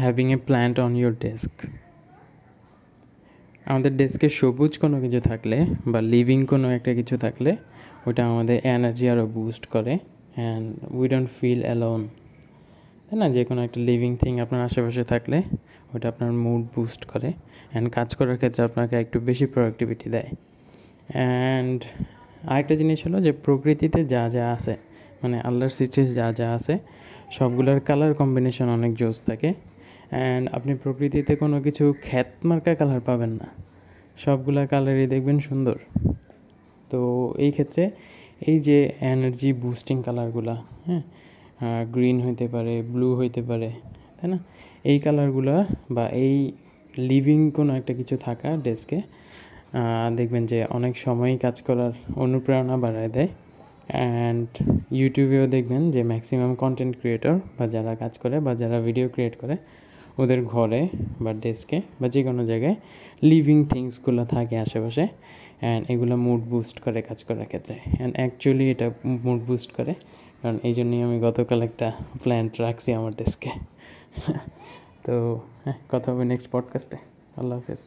Having a plant on your desk আমাদের ডেস্কে সবুজ কোনো কিছু থাকলে বা লিভিং কোনো একটা কিছু থাকলে, ওটা আমাদের এনার্জি আরও বুস্ট করে and we don't feel alone তাই না? যে কোনো একটা লিভিং থিং আপনার আশেপাশে থাকলে, ওটা আপনার মুড বুস্ট করে অ্যান্ড কাজ করার ক্ষেত্রে আপনাকে একটু বেশি প্রোডাক্টিভিটি দেয়. অ্যান্ড আরেকটা জিনিস হলো যে প্রকৃতিতে যা যা আছে মানে আল্লাহর সিটিস যা যা আছে, সবগুলোর কালার কম্বিনেশন অনেক জোস থাকে। অ্যান্ড আপনি প্রকৃতিতে কোনো কিছু খ্যাত মার্কা কালার পাবেন না। সবগুলা কালারই দেখবেন সুন্দর। তো এই ক্ষেত্রে এই যে এনার্জি বুস্টিং কালারগুলা হ্যাঁ গ্রিন হইতে পারে ব্লু হইতে পারে, তাই না? এই কালারগুলো বা এই লিভিং কোনো একটা কিছু থাকা ডেস্কে দেখবেন যে অনেক সময়ই কাজ করার অনুপ্রেরণা বাড়ায় দেয়। অ্যান্ড ইউটিউবেও দেখবেন যে ম্যাক্সিমাম কন্টেন্ট ক্রিয়েটর বা যারা কাজ করে বা যারা ভিডিও ক্রিয়েট করে ওদের ঘরে বা ডেস্কে বা যে কোনো জায়গায় লিভিং থিংসগুলো থাকে আশেপাশে অ্যান্ড এগুলো মুড বুস্ট করে কাজ করার ক্ষেত্রে। অ্যান্ড অ্যাকচুয়ালি এটা মুড বুস্ট করে, কারণ এই জন্যই আমি গতকাল একটা প্ল্যান্ট রাখছি আমার ডেস্কে তো হ্যাঁ কথা হবে নেক্সট পডকাস্টে আল্লাহ হাফেজ।